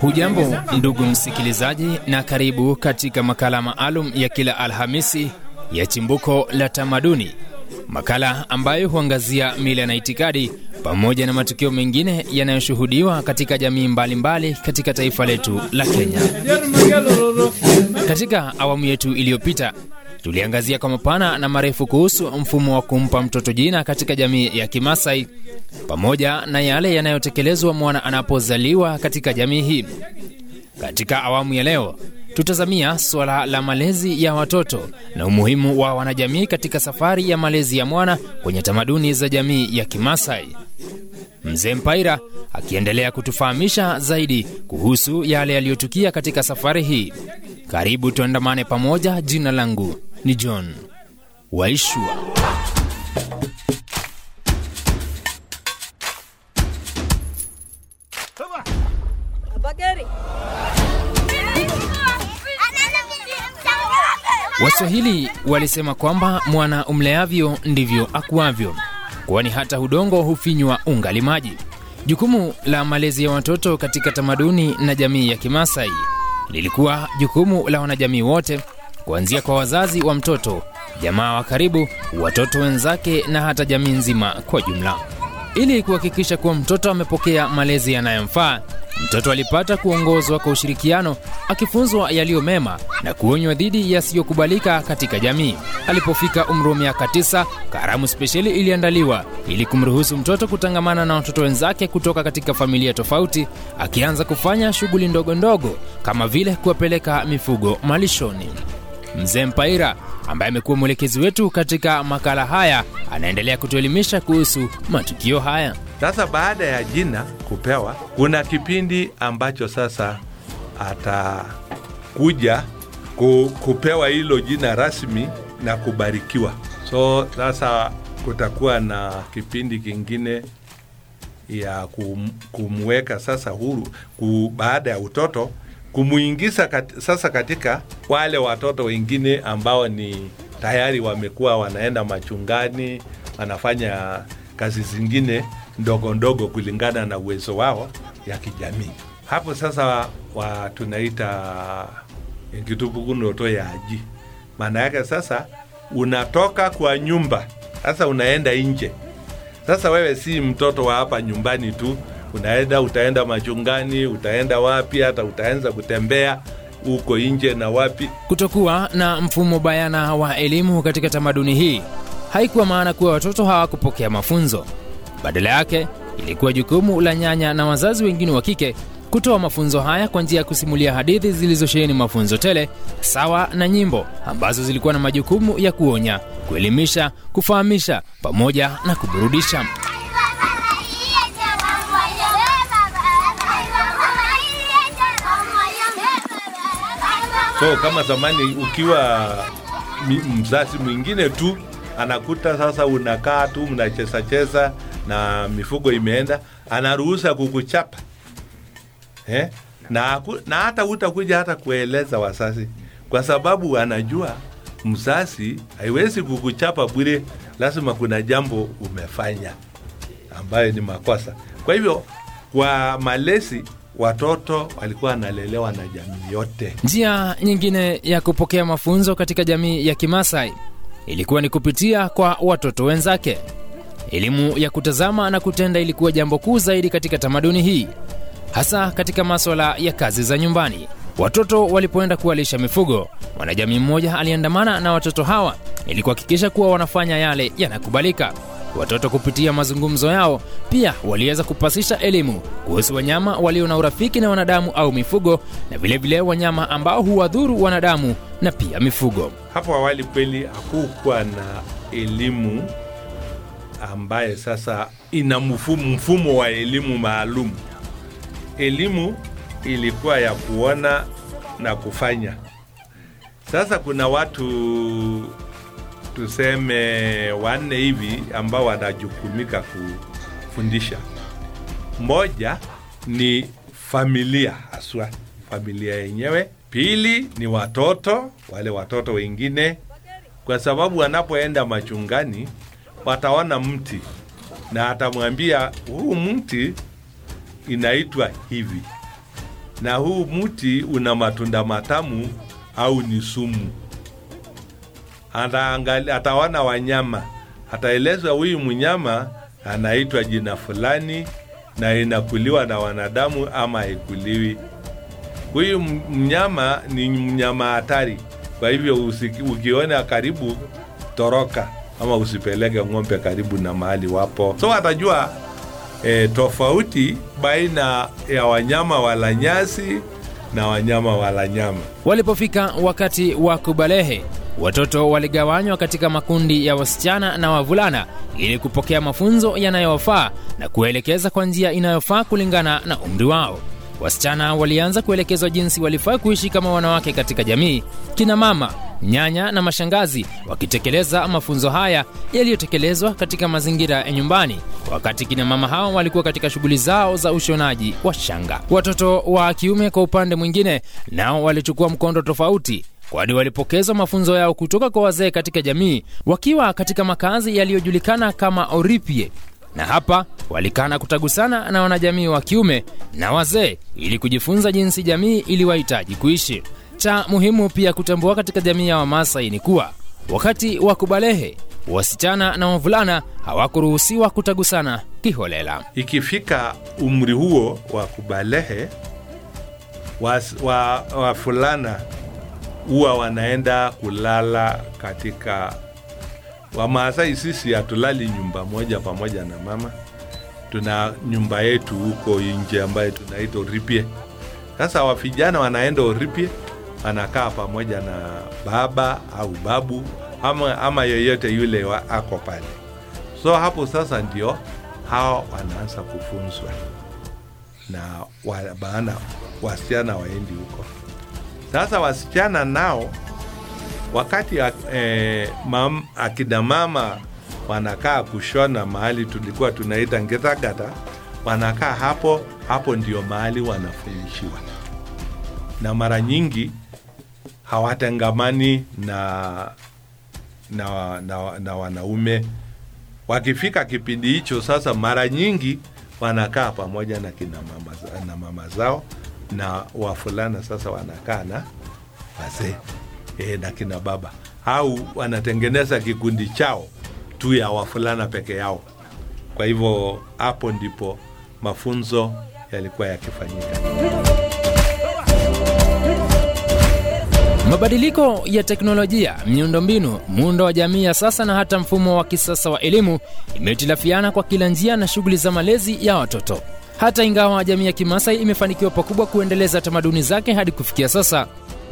Hujambo ndugu msikilizaji, na karibu katika makala maalum ya kila Alhamisi ya chimbuko la tamaduni, makala ambayo huangazia mila na itikadi pamoja na matukio mengine yanayoshuhudiwa katika jamii mbalimbali mbali katika taifa letu la Kenya. Katika awamu yetu iliyopita tuliangazia kwa mapana na marefu kuhusu mfumo wa kumpa mtoto jina katika jamii ya Kimasai pamoja na yale yanayotekelezwa mwana anapozaliwa katika jamii hii. Katika awamu ya leo tutazamia suala la malezi ya watoto na umuhimu wa wanajamii katika safari ya malezi ya mwana kwenye tamaduni za jamii ya Kimasai. Mzee Mpaira akiendelea kutufahamisha zaidi kuhusu yale yaliyotukia katika safari hii. Karibu tuandamane pamoja. Jina langu ni John Waishua. Waswahili walisema kwamba mwana umleavyo ndivyo akuavyo, kwani hata udongo hufinywa ungali maji. Jukumu la malezi ya watoto katika tamaduni na jamii ya Kimasai lilikuwa jukumu la wanajamii wote, kuanzia kwa wazazi wa mtoto, jamaa wa karibu, watoto wenzake na hata jamii nzima kwa jumla. Ili kuhakikisha kuwa mtoto amepokea malezi yanayomfaa, mtoto alipata kuongozwa kwa ushirikiano, akifunzwa yaliyo mema na kuonywa dhidi yasiyokubalika katika jamii. Alipofika umri wa miaka tisa, karamu spesheli iliandaliwa ili kumruhusu mtoto kutangamana na watoto wenzake kutoka katika familia tofauti, akianza kufanya shughuli ndogo ndogo kama vile kuwapeleka mifugo malishoni. Mzee Mpaira ambaye amekuwa mwelekezi wetu katika makala haya anaendelea kutuelimisha kuhusu matukio haya. Sasa baada ya jina kupewa, kuna kipindi ambacho sasa atakuja ku, kupewa hilo jina rasmi na kubarikiwa. So sasa kutakuwa na kipindi kingine ya kum, kumweka sasa huru baada ya utoto kumuingiza kat, sasa katika wale watoto wengine ambao ni tayari wamekuwa wanaenda machungani, wanafanya kazi zingine ndogo ndogo kulingana na uwezo wao ya kijamii. Hapo sasa wa tunaita nkitupukunoto ya aji, maana yake sasa unatoka kwa nyumba sasa unaenda nje. Sasa wewe si mtoto wa hapa nyumbani tu, unaenda utaenda machungani, utaenda wapi, hata utaanza kutembea huko nje na wapi. Kutokuwa na mfumo bayana wa elimu katika tamaduni hii haikuwa maana kuwa watoto hawakupokea mafunzo. Badala yake ilikuwa jukumu la nyanya na wazazi wengine wa kike kutoa mafunzo haya kwa njia ya kusimulia hadithi zilizosheheni mafunzo tele, sawa na nyimbo ambazo zilikuwa na majukumu ya kuonya, kuelimisha, kufahamisha pamoja na kuburudisha. So kama zamani, ukiwa mzazi mwingine tu anakuta sasa unakaa tu mnacheza cheza na mifugo imeenda, anaruhusa kukuchapa eh? na, na hata utakuja hata kueleza wazazi, kwa sababu anajua mzazi haiwezi kukuchapa bure, lazima kuna jambo umefanya ambayo ni makosa. Kwa hivyo kwa malezi watoto walikuwa wanalelewa na jamii yote. Njia nyingine ya kupokea mafunzo katika jamii ya Kimasai ilikuwa ni kupitia kwa watoto wenzake. Elimu ya kutazama na kutenda ilikuwa jambo kuu zaidi katika tamaduni hii, hasa katika maswala ya kazi za nyumbani. Watoto walipoenda kuwalisha mifugo, mwanajamii mmoja aliandamana na watoto hawa ili kuhakikisha kuwa wanafanya yale yanakubalika. Watoto kupitia mazungumzo yao pia waliweza kupasisha elimu kuhusu wanyama walio na urafiki na wanadamu au mifugo, na vilevile vile wanyama ambao huwadhuru wanadamu na pia mifugo. Hapo awali kweli hakukuwa na elimu ambaye sasa ina mfumo, mfumo wa elimu maalum. Elimu ilikuwa ya kuona na kufanya. Sasa kuna watu tuseme wanne hivi ambao wanajukumika kufundisha. Moja ni familia haswa, familia yenyewe. Pili ni watoto, wale watoto wengine, kwa sababu wanapoenda machungani wataona mti na atamwambia huu mti inaitwa hivi na huu mti una matunda matamu au ni sumu. Ataangali, ataona wanyama, ataelezwa huyu mnyama anaitwa jina fulani na inakuliwa na wanadamu ama haikuliwi. Huyu mnyama ni mnyama hatari, kwa hivyo ukiona karibu toroka ama usipeleke ng'ombe karibu na mahali wapo. So atajua e, tofauti baina ya wanyama wala nyasi na wanyama wala nyama. Walipofika wakati wa kubalehe, watoto waligawanywa katika makundi ya wasichana na wavulana ili kupokea mafunzo yanayowafaa na kuelekeza kwa njia inayofaa kulingana na umri wao. Wasichana walianza kuelekezwa jinsi walifaa kuishi kama wanawake katika jamii. Kina mama, nyanya na mashangazi wakitekeleza mafunzo haya yaliyotekelezwa katika mazingira ya nyumbani, wakati kina mama hao walikuwa katika shughuli zao za ushonaji wa shanga. Watoto wa kiume kwa upande mwingine, nao walichukua mkondo tofauti kwani walipokezwa mafunzo yao kutoka kwa wazee katika jamii wakiwa katika makazi yaliyojulikana kama oripie na hapa walikana kutagusana na wanajamii wa kiume na wazee ili kujifunza jinsi jamii iliwahitaji kuishi. Cha muhimu pia kutambua katika jamii ya Wamasai ni kuwa wakati wa kubalehe, wasichana na wavulana hawakuruhusiwa kutagusana kiholela. Ikifika umri huo wa kubalehe, wafulana wa- wa huwa wanaenda kulala katika Wamaasai sisi hatulali nyumba moja pamoja na mama, tuna nyumba yetu huko nje ambayo tunaita Oripie. Sasa wavijana wanaenda Oripie, wanakaa pamoja na baba au babu ama, ama yoyote yule wa, ako pale. So hapo sasa ndio hawa wanaanza kufunzwa na maana wasichana waendi huko. Sasa wasichana nao wakati eh, mam, akina mama wanakaa kushona mahali tulikuwa tunaita ngetagata, wanakaa hapo hapo, ndio mahali wanafundishiwa, na mara nyingi hawatengamani na, na, na, na wanaume. Wakifika kipindi hicho sasa, mara nyingi wanakaa pamoja na kina mama, na mama zao na wafulana sasa wanakaa na wazee e, na kina baba au wanatengeneza kikundi chao tu ya wafulana peke yao. Kwa hivyo hapo ndipo mafunzo yalikuwa yakifanyika. Mabadiliko ya teknolojia, miundombinu, muundo wa jamii ya sasa na hata mfumo wa kisasa wa elimu imehitilafiana kwa kila njia na shughuli za malezi ya watoto. Hata ingawa jamii ya Kimasai imefanikiwa pakubwa kuendeleza tamaduni zake hadi kufikia sasa,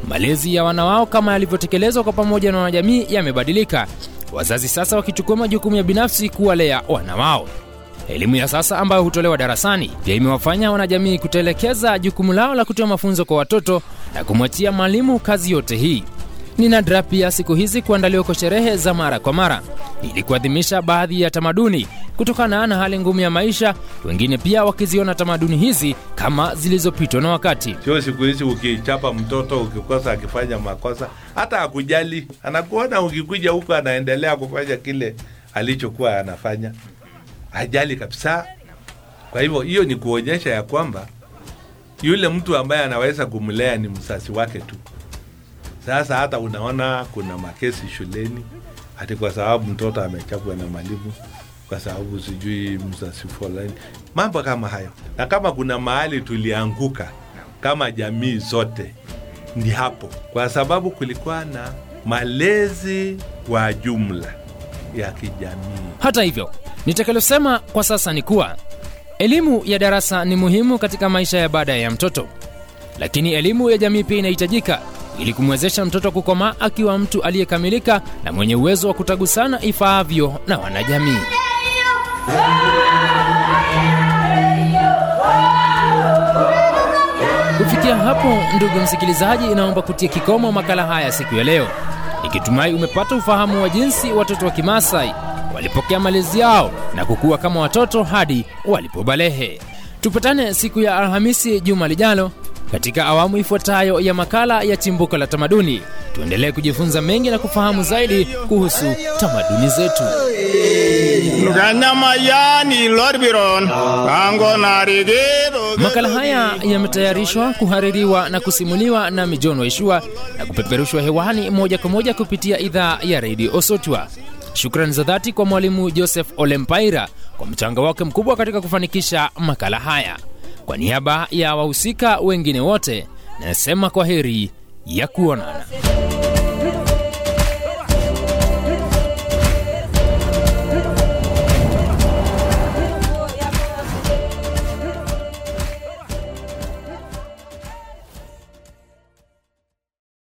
malezi ya wana wao kama yalivyotekelezwa kwa pamoja na wanajamii yamebadilika, wazazi sasa wakichukua majukumu ya binafsi kuwalea wana wao. Elimu ya sasa ambayo hutolewa darasani pia imewafanya wanajamii kutelekeza jukumu lao la kutoa mafunzo kwa watoto na kumwachia mwalimu kazi yote hii. Ni nadra pia siku hizi kuandaliwa kwa sherehe za mara kwa mara ili kuadhimisha baadhi ya tamaduni kutokana na hali ngumu ya maisha, wengine pia wakiziona tamaduni hizi kama zilizopitwa na wakati. Sio siku hizi ukichapa mtoto ukikosa akifanya makosa, hata akujali, anakuona ukikuja huko anaendelea kufanya kile alichokuwa anafanya, hajali kabisa. Kwa hivyo hiyo ni kuonyesha ya kwamba yule mtu ambaye anaweza kumlea ni msasi wake tu. Sasa hata unaona kuna makesi shuleni hati kwa sababu mtoto amechapwa na mwalimu, kwa sababu sijui mzazi fulani, mambo kama hayo. Na kama kuna mahali tulianguka kama jamii zote ni hapo, kwa sababu kulikuwa na malezi kwa jumla ya kijamii. Hata hivyo, nitakalosema kwa sasa ni kuwa elimu ya darasa ni muhimu katika maisha ya baadaye ya mtoto, lakini elimu ya jamii pia inahitajika ili kumwezesha mtoto kukomaa akiwa mtu aliyekamilika na mwenye uwezo wa kutagusana ifaavyo na wanajamii. Kufikia hapo, ndugu msikilizaji, inaomba kutia kikomo makala haya siku ya leo, ikitumai umepata ufahamu wa jinsi watoto wa Kimasai walipokea malezi yao na kukua kama watoto hadi walipobalehe. Tupatane siku ya Alhamisi juma lijalo katika awamu ifuatayo ya makala ya Chimbuko la Tamaduni. Tuendelee kujifunza mengi na kufahamu zaidi kuhusu tamaduni zetu. Makala haya yametayarishwa, kuhaririwa na kusimuliwa na Mijon Waishua na kupeperushwa hewani moja kwa moja kupitia idhaa ya redio Osotwa. Shukrani za dhati kwa mwalimu Joseph Olempaira kwa mchango wake mkubwa katika kufanikisha makala haya. Kwa niaba ya wahusika wengine wote, nasema kwa heri ya kuonana.